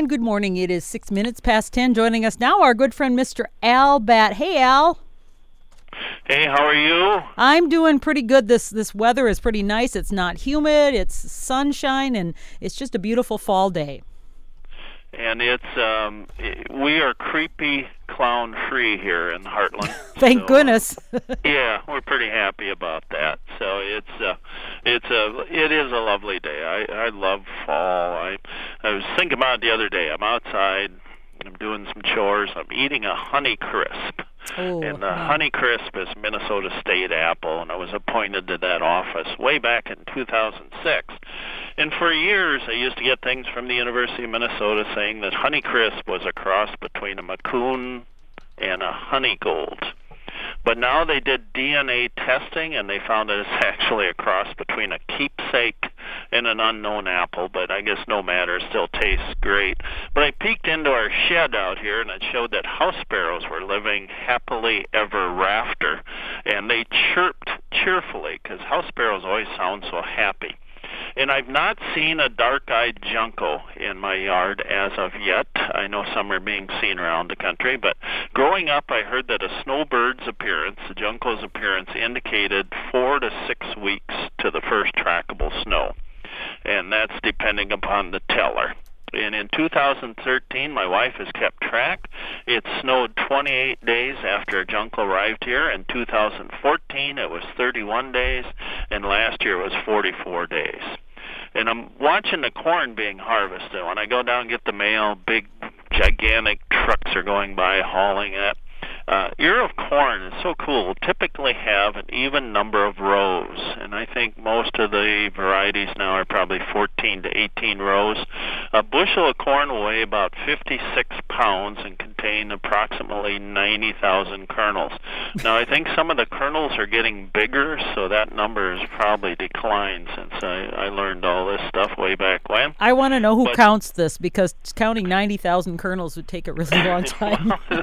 And good morning. It is six minutes past 10. Joining us now, our good friend, Mr. Al Batt. Hey, Al. Hey, how are you? I'm doing pretty good. This this weather is pretty nice. It's not humid. It's sunshine, and it's just a beautiful fall day. And it's um, we are creepy clown free here in Hartland. Thank so, goodness. yeah, we're pretty happy about that. So it's uh, it's a it is a lovely day. I I love fall. I I was thinking about it the other day. I'm outside. I'm doing some chores. I'm eating a Honey Crisp. Oh, and the no. Honey Crisp is Minnesota State apple, and I was appointed to that office way back in 2006. And for years, I used to get things from the University of Minnesota saying that Honey Crisp was a cross between a Macoun and a Honey Gold. But now they did DNA testing, and they found that it's actually a cross between a keepsake and an unknown apple. But I guess no matter, it still tastes great. But I peeked into our shed out here, and it showed that house sparrows were living happily ever after, and they chirped cheerfully because house sparrows always sound so happy. And I've not seen a dark-eyed junco in my yard as of yet. I know some are being seen around the country, but growing up, I heard that a snowbird's appearance, a junco's appearance, indicated four to six weeks to the first trackable snow, and that's depending upon the teller. And in 2013, my wife has kept track. It snowed 28 days after a junco arrived here. In 2014, it was 31 days, and last year it was 44 days. And I'm watching the corn being harvested. When I go down and get the mail, big, gigantic trucks are going by hauling it uh, ear of corn is so cool. Typically have an even number of rows, and I think most of the varieties now are probably 14 to 18 rows. A bushel of corn will weigh about 56 pounds and contain approximately 90,000 kernels. now, I think some of the kernels are getting bigger, so that number has probably declined since I, I learned all this stuff way back when. I want to know who But- counts this because counting 90,000 kernels would take a really long time. Well,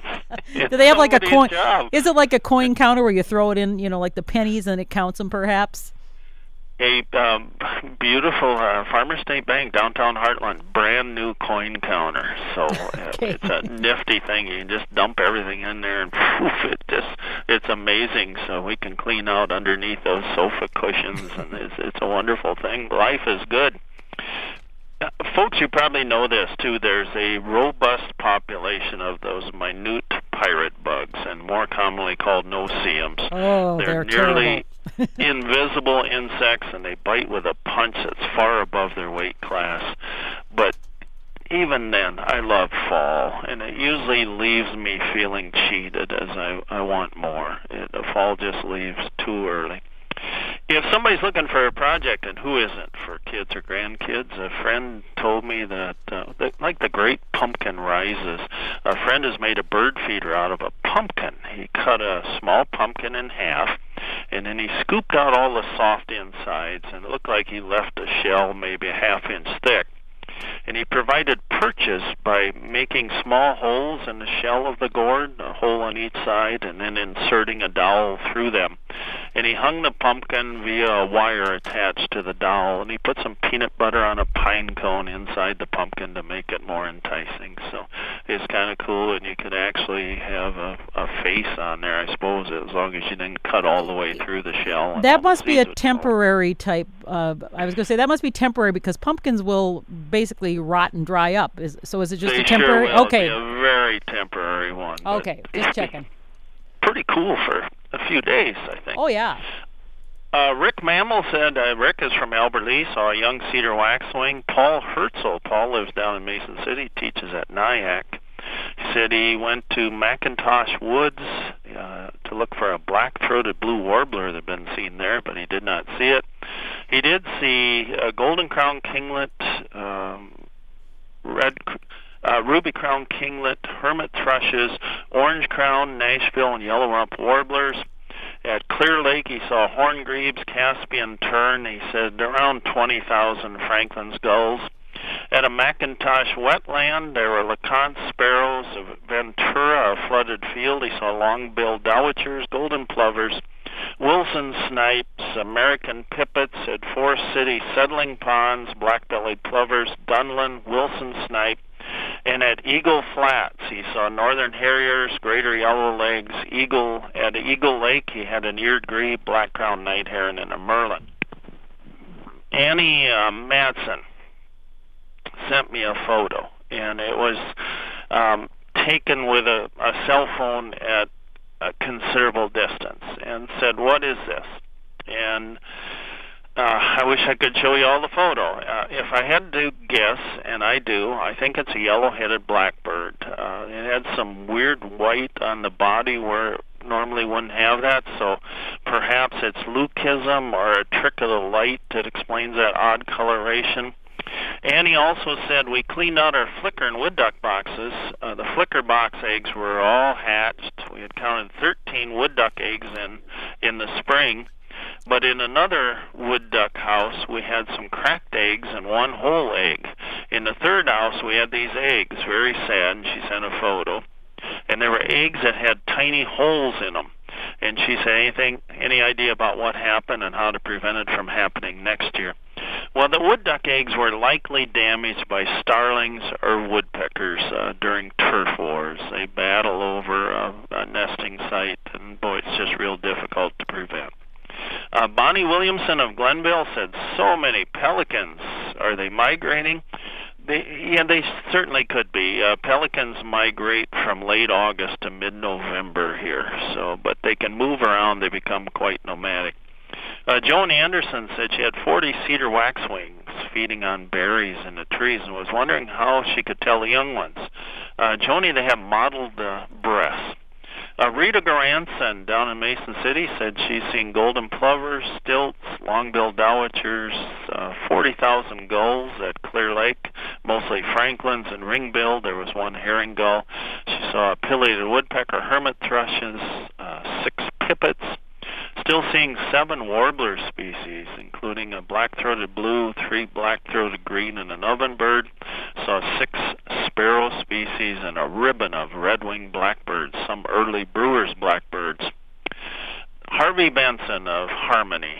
Do they have like a somebody's coin? job. Is it like a coin counter where you throw it in, you know, like the pennies and it counts them perhaps? a um, beautiful uh, Farmer State Bank downtown Hartland brand new coin counter. So uh, Okay. it's a nifty thing. You can just dump everything in there and poof, it just it's amazing. So we can clean out underneath those sofa cushions, and it's it's a wonderful thing. Life is good. Uh, Folks, you probably know this too. There's a robust population of those minute pirate bugs, and more commonly called no-see-ums. Oh, They're they're, nearly invisible insects and they bite with a punch that's far above their weight class. But even then, I love fall, and it usually leaves me feeling cheated as I, I want more. It, the fall just leaves too early. If somebody's looking for a project, and who isn't for kids or grandkids, a friend told me that, uh, that like the Great Pumpkin Rises, a friend has made a bird feeder out of a pumpkin. He cut a small pumpkin in half, and then he scooped out all the soft insides, and it looked like he left a shell maybe a half inch thick. And he provided perches by making small holes in the shell of the gourd, a hole on each side, and then inserting a dowel through them. And he hung the pumpkin via a wire attached to the dowel, and he put some peanut butter on a pine cone inside the pumpkin to make it more enticing. So it's kind of cool, and you could actually have a, a face on there, I suppose, as long as you didn't cut all the way through the shell. That must be a temporary type. Uh, I was going to say that must be temporary because pumpkins will basically rot and dry up. Is, so is it just They a temporary? Sure will. okay. Be a very temporary one. Okay. Just checking. Pretty cool for a few days, I think. Oh yeah. Uh, Rick Mammal said, uh, Rick is from Albert Lea, saw a young cedar waxwing. Paul Herzl, Paul lives down in Mason City, teaches at NIAC. He said he went to McIntosh Woods uh, to look for a black-throated blue warbler that had been seen there, but he did not see it. He did see a golden crown kinglet, um, red, uh, ruby crown kinglet, hermit thrushes, orange crown, Nashville, and yellow rump warblers. At Clear Lake, he saw horn grebes, Caspian tern. He said around 20,000 Franklin's gulls. At a McIntosh wetland, there were LeConte sparrows, of Ventura, a flooded field. He saw long-billed dowitchers, golden plovers, Wilson snipes, American pipits at Forest City, settling ponds, black-bellied plovers, Dunlin, Wilson snipe. And at Eagle Flats, he saw northern harriers, greater yellow legs, eagle. At Eagle Lake, he had an eared grebe, black crowned night heron, and a merlin. Annie uh, Madsen sent me a photo, and it was um, taken with a, a cell phone at a considerable distance, and said, "What is this?" And uh, I wish I could show you all the photo. Uh, if I had to guess, and I do, I think it's a yellow-headed blackbird. Uh, it had some weird white on the body where it normally wouldn't have that, so perhaps it's leucism or a trick of the light that explains that odd coloration. Annie also said we cleaned out our flicker and wood duck boxes. Uh, the flicker box eggs were all hatched. We had counted 13 wood duck eggs in in the spring but in another wood duck house, we had some cracked eggs and one whole egg. In the third house, we had these eggs, very sad, and she sent a photo. And there were eggs that had tiny holes in them. And she said, anything, any idea about what happened and how to prevent it from happening next year? Well, the wood duck eggs were likely damaged by starlings or woodpeckers uh, during turf wars. They battle over a, a nesting site, and boy, it's just real difficult to prevent. Uh, Bonnie Williamson of Glenville said, "So many pelicans. Are they migrating?" They, yeah, they certainly could be. Uh, pelicans migrate from late August to mid-November here, so but they can move around. They become quite nomadic. Uh, Joan Anderson said she had 40 cedar waxwings feeding on berries in the trees and was wondering how she could tell the young ones. Uh, Joni, they have mottled uh. Uh, Rita Garanson down in Mason City said she's seen golden plovers, stilts, long-billed dowitchers, uh, 40,000 gulls at Clear Lake, mostly Franklin's and ring-billed. There was one herring gull. She saw a pileated woodpecker, hermit thrushes, uh, six pipits, Still seeing seven warbler species, including a black-throated blue, three black-throated green, and an ovenbird. Saw six sparrow species and a ribbon of red-winged blackbirds, some early brewer's blackbirds. Harvey Benson of Harmony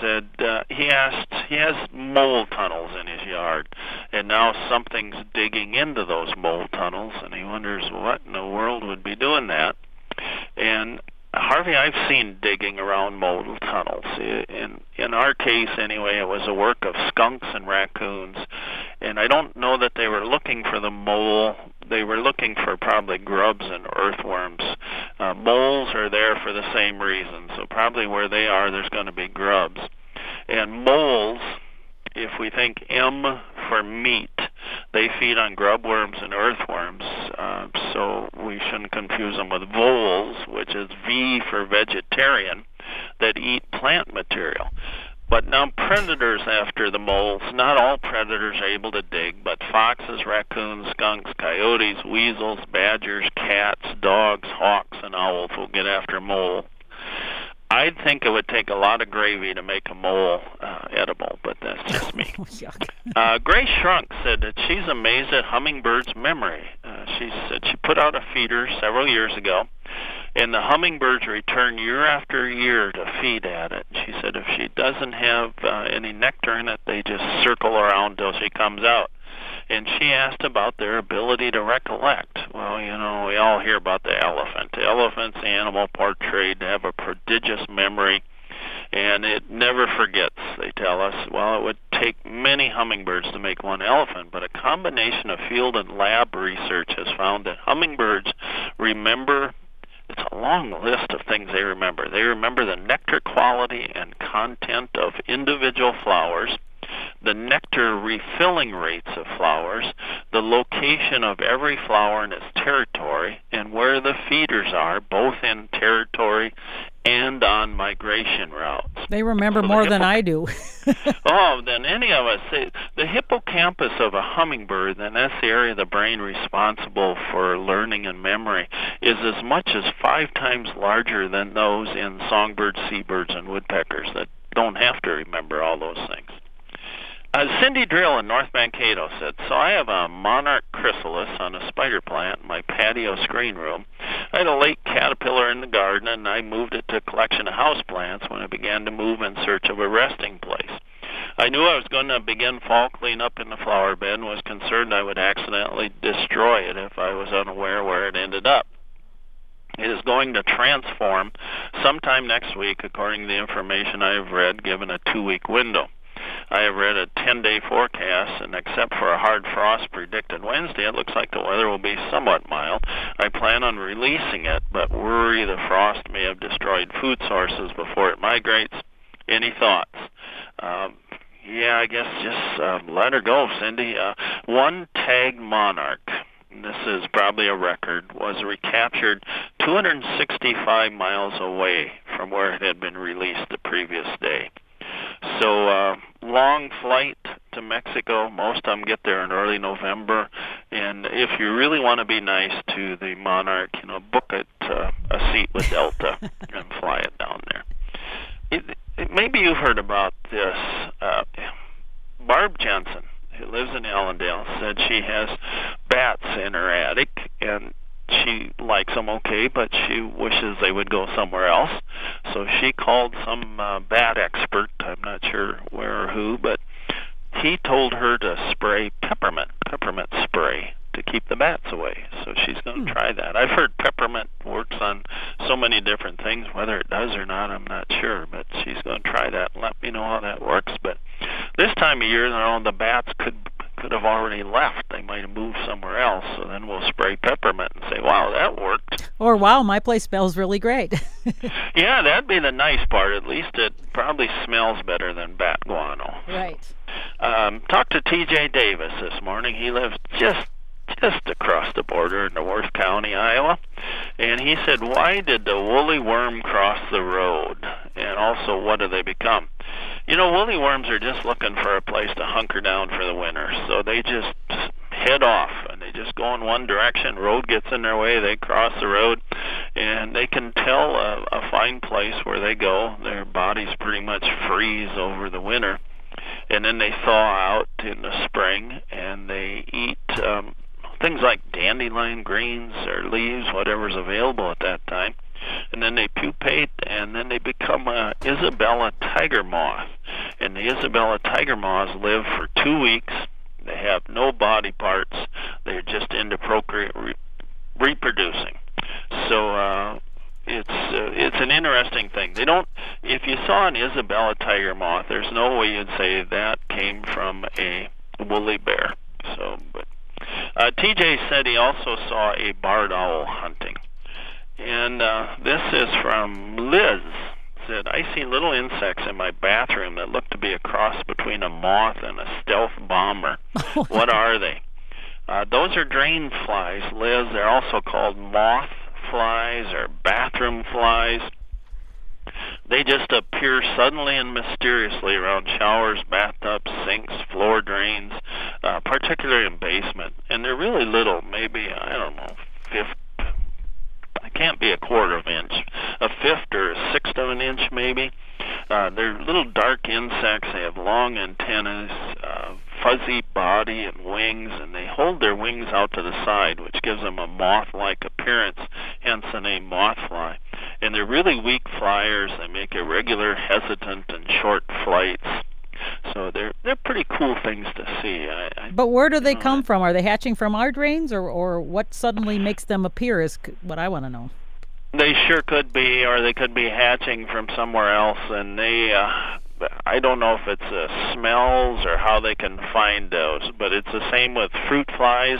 said uh, he asked he has mole tunnels in his yard, and now something's digging into those mole tunnels, and he wonders what in the world would be doing that. And Harvey, I've seen digging around mole tunnels. In in our case, anyway, it was a work of skunks and raccoons, and I don't know that they were looking for the mole. They were looking for probably grubs and earthworms. Uh, moles are there for the same reason, so probably where they are, there's going to be grubs. And moles, if we think M for meat, they feed on grub worms and earthworms, uh, so we shouldn't confuse them with voles, which is V for vegetarian, that eat plant material. But now predators after the moles, not all predators are able to dig, but foxes, raccoons, skunks, coyotes, weasels, badgers, cats, dogs, hawks, and owls will get after mole. I'd think it would take a lot of gravy to make a mole edible, but that's just me. uh, Grace Shrunk said that she's amazed at hummingbirds' memory. Uh, she said she put out a feeder several years ago, and the hummingbirds return year after year to feed at it. She said if she doesn't have uh, any nectar in it, they just circle around till she comes out and she asked about their ability to recollect. Well, you know, we all hear about the elephant. The elephant's animal portrayed to have a prodigious memory, and it never forgets, they tell us. Well, it would take many hummingbirds to make one elephant, but a combination of field and lab research has found that hummingbirds remember it's a long list of things they remember. They remember the nectar quality and content of individual flowers the nectar refilling rates of flowers, the location of every flower in its territory, and where the feeders are, both in territory and on migration routes. They remember so more the than I do. oh, than any of us. The hippocampus of a hummingbird, and that's the area of the brain responsible for learning and memory, is as much as five times larger than those in songbirds, seabirds, and woodpeckers that don't have to remember all those things. Uh, Cindy Drill in North Mankato said, So I have a monarch chrysalis on a spider plant in my patio screen room. I had a late caterpillar in the garden, and I moved it to a collection of house plants when it began to move in search of a resting place. I knew I was going to begin fall cleanup in the flower bed and was concerned I would accidentally destroy it if I was unaware where it ended up. It is going to transform sometime next week, according to the information I have read, given a two week window. I have read a 10 day forecast, and except for a hard frost predicted Wednesday, it looks like the weather will be somewhat mild. I plan on releasing it, but worry the frost may have destroyed food sources before it migrates. Any thoughts? Um, yeah, I guess just uh, let her go, Cindy. Uh, one tagged monarch this is probably a record, was recaptured 265 miles away from where it had been released the previous day. So, uh, long flight to Mexico. Most of them get there in early November. And if you really want to be nice to the monarch, you know, book it uh, a seat with Delta and fly it down there. It, it, maybe you've heard about this. Uh, Barb Jensen who lives in Allendale, said she has bats in her attic and she likes them okay, but she wishes they would go somewhere else. So she called some uh, bat expert. I'm not sure where or who, but he told her to spray peppermint, peppermint spray to keep the bats away. So she's going to hmm. try that. I've heard peppermint works on so many different things. Whether it does or not, I'm not sure. But she's going to try that and let me know how that works. But this time of year, you know, the bats could could have already left. They might have moved somewhere else. So then we'll spray peppermint and say, "Wow, that worked." Or, "Wow, my place smells really great." yeah, that'd be the nice part. At least it probably smells better than bat guano. Right. Um, talked to T.J. Davis this morning. He lives just just across the border in Worth County, Iowa. And he said, Why did the woolly worm cross the road? And also, what do they become? You know, woolly worms are just looking for a place to hunker down for the winter. So they just head off just go in one direction. Road gets in their way, they cross the road, and they can tell a, a fine place where they go. Their bodies pretty much freeze over the winter and then they thaw out in the spring and they eat um things like dandelion greens or leaves, whatever's available at that time. And then they pupate, and then they become a Isabella tiger moth. And the Isabella tiger moths live for two weeks. They have no body parts. They're just into procreate, re- reproducing. So uh, it's uh, it's an interesting thing. They don't. If you saw an Isabella tiger moth, there's no way you'd say that came from a woolly bear. So, but uh, TJ said he also saw a barred owl hunting. And uh, this is from Liz. Said, I see little insects in my bathroom that look to be a cross between a moth and a stealth bomber. what are they? Uh, those are drain flies, Liz. They're also called moth flies or bathroom flies. They just appear suddenly and mysteriously around showers, bathtubs, sinks, floor drains, uh, particularly in basement. And they're really little, maybe I don't know, fifth. It can't be a quarter of an inch, a fifth or a sixth of an inch maybe. Uh, they're little dark insects. They have long antennas, uh, fuzzy body and wings, and they hold their wings out to the side, which gives them a moth-like appearance, hence the name mothfly. And they're really weak flyers. They make irregular, hesitant, and short flights. So they're they're pretty cool things to see. I, I, but where do they come from? Are they hatching from our drains, or or what suddenly makes them appear? Is what I want to know. They sure could be, or they could be hatching from somewhere else, and they. Uh, I don't know if it's uh, smells or how they can find those, but it's the same with fruit flies.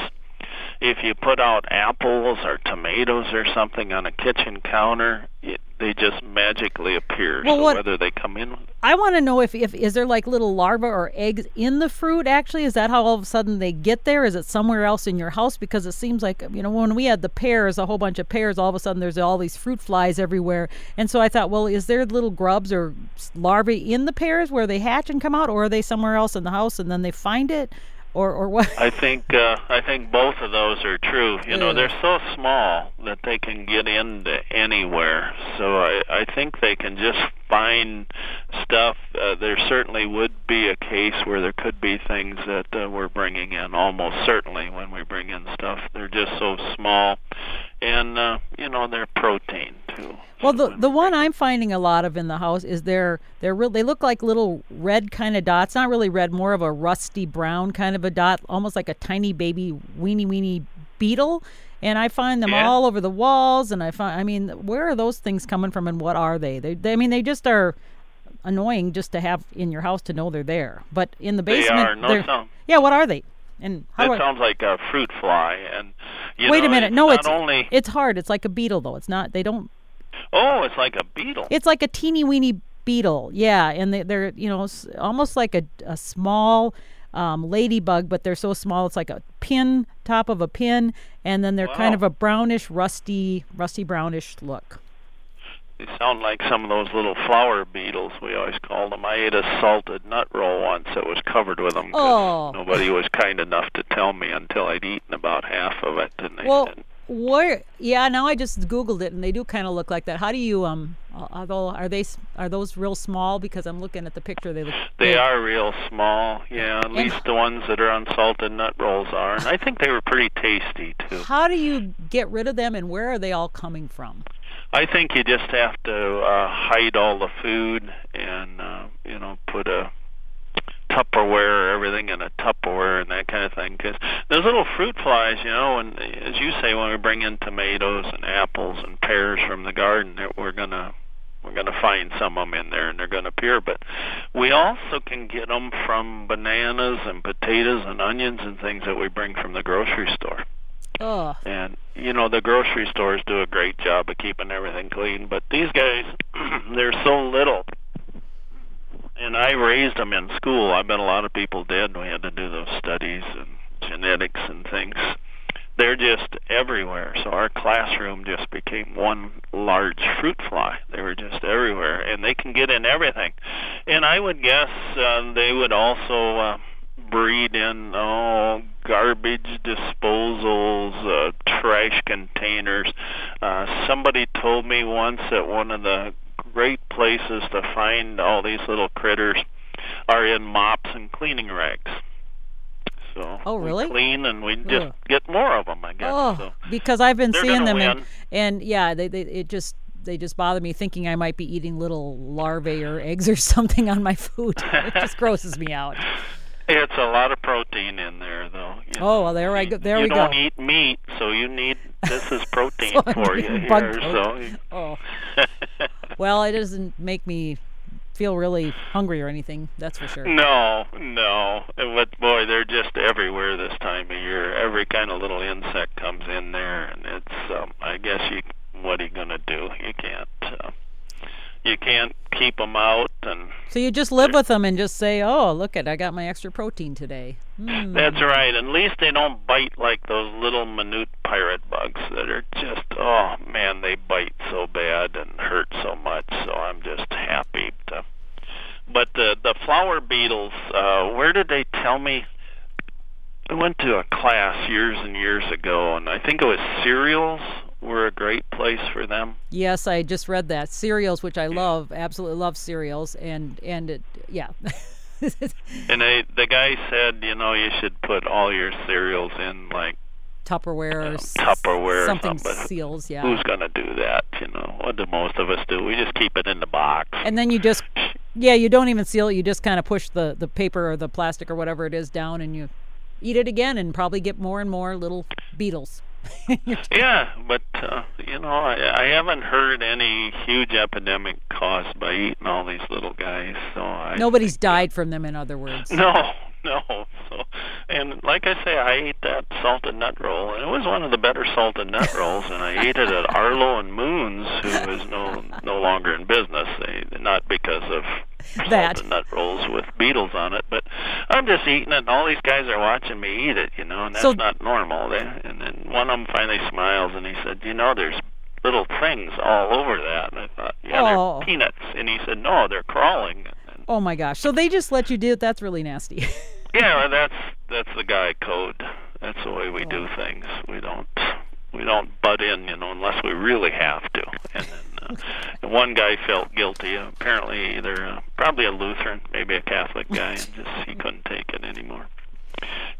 If you put out apples or tomatoes or something on a kitchen counter, it, they just magically appear. Well, so what, whether they come in, I want to know if, if is there like little larvae or eggs in the fruit? Actually, is that how all of a sudden they get there? Is it somewhere else in your house? Because it seems like you know when we had the pears, a whole bunch of pears, all of a sudden there's all these fruit flies everywhere, and so I thought, well, is there little grubs or larvae in the pears where they hatch and come out, or are they somewhere else in the house and then they find it? Or or what? I think uh, I think both of those are true. You know, they're so small that they can get into anywhere. So I I think they can just find stuff. Uh, there certainly would be a case where there could be things that uh, we're bringing in. Almost certainly when we bring in stuff, they're just so small. and uh, you know they're protein too. Well, the the one I'm finding a lot of in the house is they're they're real. They look like little red kind of dots. Not really red, more of a rusty brown kind of a dot, almost like a tiny baby weeny weeny beetle. And I find them Yeah. all over the walls. And I find, I mean, where are those things coming from, and what are they? They, they I mean, they just are annoying just to have in your house to know they're there. But in the They basement, are no sound. yeah. What are they? And how That do I- sounds like a fruit fly, and you wait know, a minute? It's No, not it's only. it's hard. It's like a beetle, though. It's not. They don't oh, it's like a beetle. It's like a teeny weeny beetle, yeah, and they, they're you know almost like a, a small um, ladybug, but they're so small it's like a pin top of a pin, and then they're kind of a brownish, rusty, rusty brownish look. They sound like some of those little flower beetles we always called them. I ate a salted nut roll once that was covered with them. Oh. Nobody was kind enough to tell me until I'd eaten about half of it, and they Well, said, where? Yeah, now I just googled it, and they do kind of look like that. How do you um? Although are they s- are those real small? Because I'm looking at the picture. They look. They big. are real small, yeah. At least the ones that are on salted nut rolls are, and I think they were pretty tasty too. How do you get rid of them, and where are they all coming from? I think you just have to uh, hide all the food and uh, you know put a Tupperware, everything in a Tupperware and that kind of thing. Because those little fruit flies, you know, and as you say, when we bring in tomatoes and apples and pears from the garden, that we're gonna we're gonna find some of them in there, and they're gonna appear. But we also can get them from bananas and potatoes and onions and things that we bring from the grocery store. Ugh. And you know the grocery stores do a great job of keeping everything clean, but these guys, they're so little. I raised them in school. I bet a lot of people did. We had to do those studies and genetics and things. They're just everywhere. So our classroom just became one large fruit fly. They were just everywhere, and they can get in everything. And I would guess uh, they would also uh, breed in oh garbage disposals, uh, trash containers. Uh, somebody told me once that one of the great places to find all these little critters are in mops and cleaning rags. So Oh, really? we clean and we just Ugh. get more of them, I guess. Oh, So. because I've been seeing them, and, win. and yeah, they, they it just they just bother me thinking I might be eating little larvae or eggs or something on my food. it just grosses me out. It's a lot of protein in there, though. you Oh, well, there I go- there we go. you don't eat meat, so you need this is protein So for you here. protein. So Oh, well, it doesn't make me feel really hungry or anything. That's for sure. No, no. But boy, they're just everywhere this time of year. Every kind of little insect comes in there, and it's. Um, I guess you. What are you gonna do? You can't. Uh, you can't keep them out, and So you just live with them and just say, "Oh, look at I got my extra protein today." Hmm. that's right. At least they don't bite like those little minute pirate bugs that are just. Oh man, they bite so bad and hurt so much. So I'm just happy to. But the the flower beetles, uh, where did they tell me? I went to a class years and years ago, and I think it was cereals were a great place for them. Yes, I just read that cereals, which I love, absolutely love cereals, and and it, yeah. And they, the guy said, you know, you should put all your cereals in like Tupperware, or Um, s- Tupperware something something. seals, yeah. who's to do that? You know, what do most of us do? We just keep it in the box. and then you just, yeah, you don't even seal it. You just kind of push the the paper or the plastic or whatever it is down, and you eat it again, and probably get more and more little beetles. Yeah, but uh, you know, I, I haven't heard any huge epidemic caused by eating all these little guys. So I Nobody's died from them, in other words. No, no. So, and like I say, I ate that salted nut roll, and it was one of the better salted nut rolls. And I ate it at Arlo and Moon's, who is no no longer in business. They not because of That. salted nut rolls with beetles on it, but I'm just eating it, and all these guys are watching me eat it. You know, and that's So- not normal. They, and one of them finally smiles, and he said, "You know, there's." Little things all over that, and I thought, yeah, Oh. they're peanuts. And he said, no, they're crawling. And Oh my gosh! So they just let you do it. That's really nasty. Yeah, that's that's the guy code. That's the way we do things. We don't we don't butt in, you know, unless we really have to. And then uh, one guy felt guilty. Apparently, either uh, probably a Lutheran, maybe a Catholic guy, and just he couldn't take it anymore.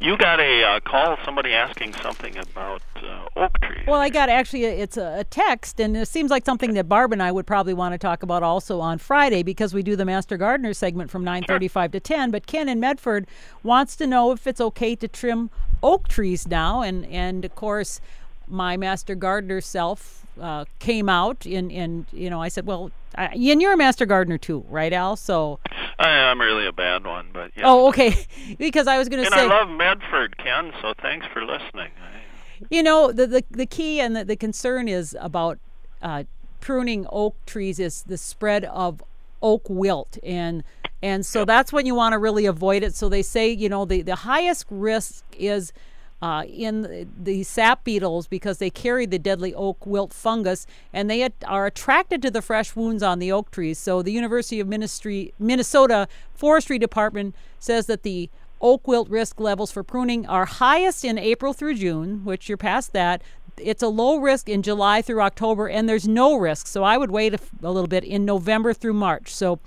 You got a uh, call, somebody asking something about uh, oak trees. Well, I got actually a, it's a, a, text, and it seems like something that Barb and I would probably want to talk about also on Friday because we do the Master Gardener segment from 9:35 sure. to 10. But Ken in Medford wants to know if it's okay to trim oak trees now, and and of course, my Master Gardener self uh, came out and and you know I said, well, I, and you're a master gardener too, right, Al? So I am really a bad one, but yeah. Oh, okay. because I was going to say, and I love Medford, Ken. So thanks for listening. You know, the the, the key and the, the concern is about uh, pruning oak trees is the spread of oak wilt and and so that's when you want to really avoid it. So they say, you know, the, the highest risk is uh, in the sap beetles because they carry the deadly oak wilt fungus and they are attracted to the fresh wounds on the oak trees. So the University of Minnesota Forestry Department says that the oak wilt risk levels for pruning are highest in April through June, which you're past that. It's a low risk in July through October, and there's no risk. So I would wait a, little bit in November through March. So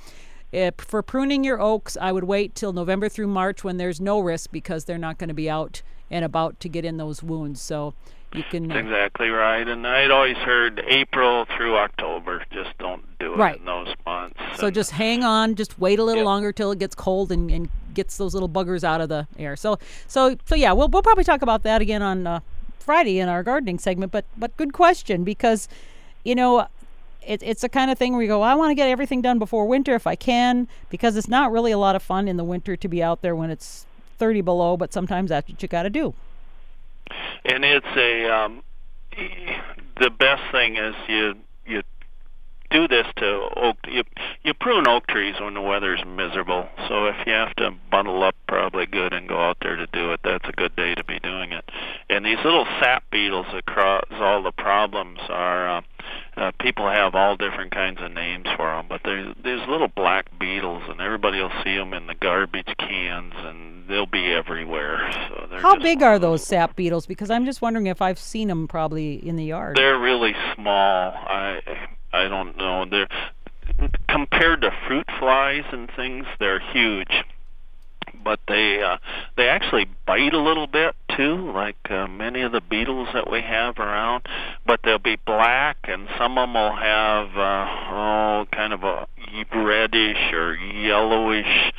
if, for pruning your oaks, I would wait till November through March when there's no risk because they're not going to be out and about to get in those wounds. So you can uh, exactly right. And I'd always heard April through October. Just don't do it right. in those months. So and, just hang on. Just wait a little yep. longer till it gets cold and, and gets those little buggers out of the air. So so so yeah, we'll we'll probably talk about that again on uh, Friday in our gardening segment. But but good question because you know it, it's the kind of thing where you go, I want to get everything done before winter if I can, because it's not really a lot of fun in the winter to be out there when it's 30 below, but sometimes that's what you got to do. And it's a um, the best thing is you you do this to oak you you prune oak trees when the weather's miserable. So if you have to bundle up probably good and go out there to do it, that's a good day to be doing it. And these little sap beetles cause all the problems are uh, uh, people have all different kinds of names for them, but they're these little black beetles, and everybody will see them in the garbage cans, and they'll be everywhere. So how big are those sap beetles? Because I'm just wondering if I've seen them probably in the yard. They're really small. I I don't know. They're compared to fruit flies and things, they're huge but they uh, they actually bite a little bit too, like uh, many of the beetles that we have around. But they'll be black, and some of them will have uh, oh, kind of a reddish or yellowish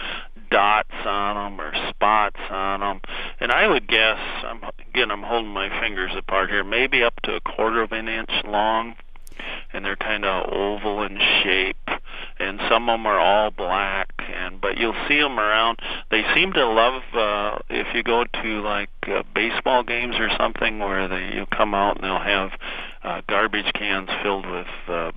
dots on them or spots on them. And I would guess, I'm, again, I'm holding my fingers apart here, maybe up to a quarter of an inch long and they're kind of oval in shape and some of them are all black but you'll see them around they seem to love uh if you go to like uh, baseball games or something where they you come out and they'll have uh garbage cans filled with uh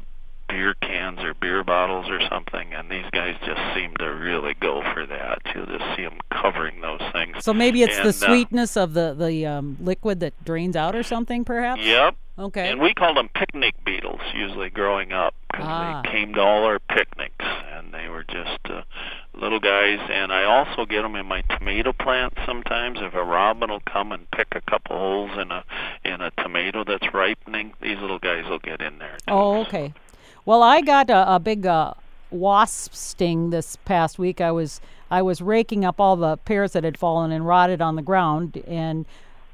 beer cans or beer bottles or something, and these guys just seem to really go for that. You just see them covering those things. So maybe it's and, the uh, sweetness uh, of the the um, liquid that drains out or something, perhaps. Yep, Okay. And we called them picnic beetles usually growing up because ah. they came to all our picnics and they were just uh, little guys. And I also get them in my tomato plants sometimes. If a robin will come and pick a couple holes in a in a tomato that's ripening, these little guys will get in there. Too. Oh, okay. Well, I got a, a big uh, wasp sting this past week. I was I was raking up all the pears that had fallen and rotted on the ground and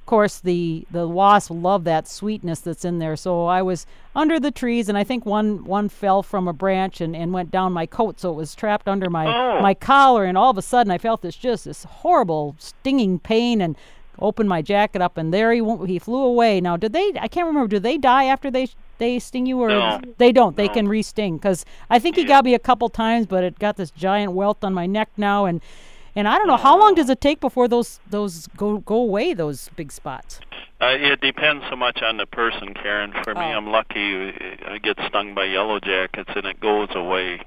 course, the the wasp love that sweetness that's in there. So I was under the trees, and I think one one fell from a branch and, and went down my coat, so it was trapped under my oh. my collar. And all of a sudden, I felt this just this horrible stinging pain, and opened my jacket up, and there he went, he flew away. Now, did they? I can't remember. Do they die after they they sting you, or no. they don't? No. They can re-sting because I think he got me a couple times, but it got this giant welt on my neck now, and and I don't know how long does it take before those those go go away those big spots. Uh, it depends so much on the person, Karen. For me, oh. I'm lucky. I get stung by yellow jackets, and it goes away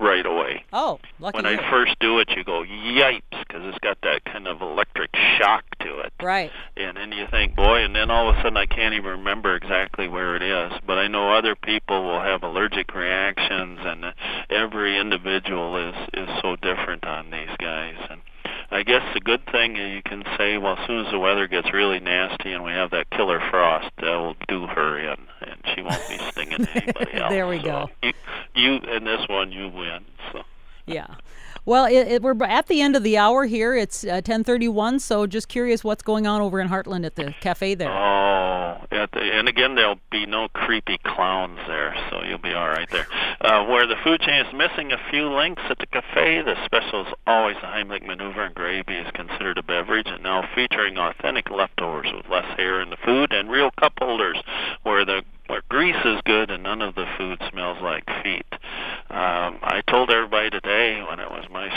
right away. Oh, lucky When you. I first do it, you go yipes because it's got that kind of electric shock to it. Right. And then you think, boy, and then all of a sudden I can't even remember exactly where it is. But I know other people will have allergic reactions, and every individual is is so different on these guys. And I guess the good thing you can say, well, as soon as the weather gets really nasty and we have that killer frost, uh, that will do her in, and she won't be stinging anybody else. there we so go. You, you, in this one, you win. So. Yeah. Well, it, it, we're at the end of the hour here. It's uh, 10:31, so just curious what's going on over in Hartland at the cafe there. Oh, the, and again, there'll be no creepy clowns there, so you'll be all right there. Uh, where the food chain is missing a few links at the cafe, the special is always the Heimlich maneuver, and gravy is considered a beverage, and now featuring authentic leftovers with less hair in the food and real cup holders, where the where grease is good and none of the food smells like feet. Um, I told everybody today when it was my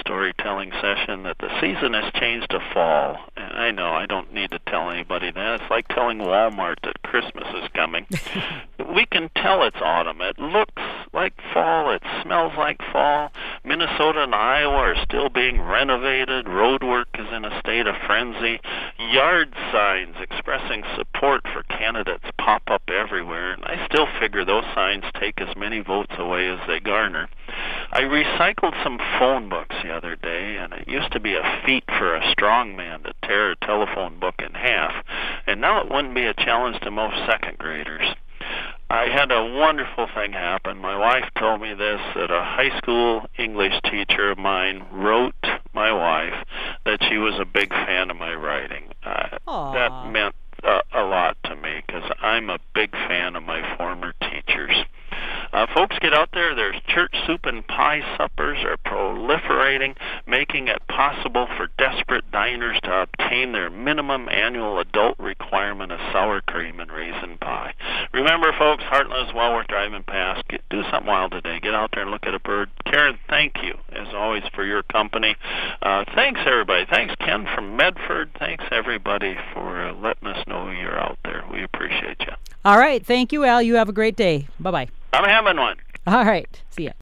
session that the season has changed to fall. And I know I don't need to tell anybody that. It's like telling Walmart that Christmas is coming. we can tell it's autumn. It looks like fall. It smells like fall. Minnesota and Iowa are still being renovated. Road work is in a state of frenzy. Yard signs expressing support for candidates pop up everywhere. And I still figure those signs take as many votes away as they garner. I recycled some phone books the other day, and it used to be a feat for a strong man to tear a telephone book in half, and now it wouldn't be a challenge to most second graders. I had a wonderful thing happen. My wife told me this that a high school English teacher of mine wrote my wife that she was a big fan of my writing. Uh, that meant uh, a lot to me because I'm a big fan of my former teachers. Uh, folks, get out there. There's church soup and pie suppers are proliferating, making it possible for desperate diners to obtain their minimum annual adult requirement of sour cream and raisin pie. Remember, folks, Hartland is we're driving past. Get, do something wild today. Get out there and look at a bird. Karen, thank you, as always, for your company. Uh, thanks, everybody. Thanks, Ken from Medford. Thanks, everybody, for uh, letting us know you're out there. We appreciate you. All right. Thank you, Al. You have a great day. Bye bye. I'm having one. All right. See ya.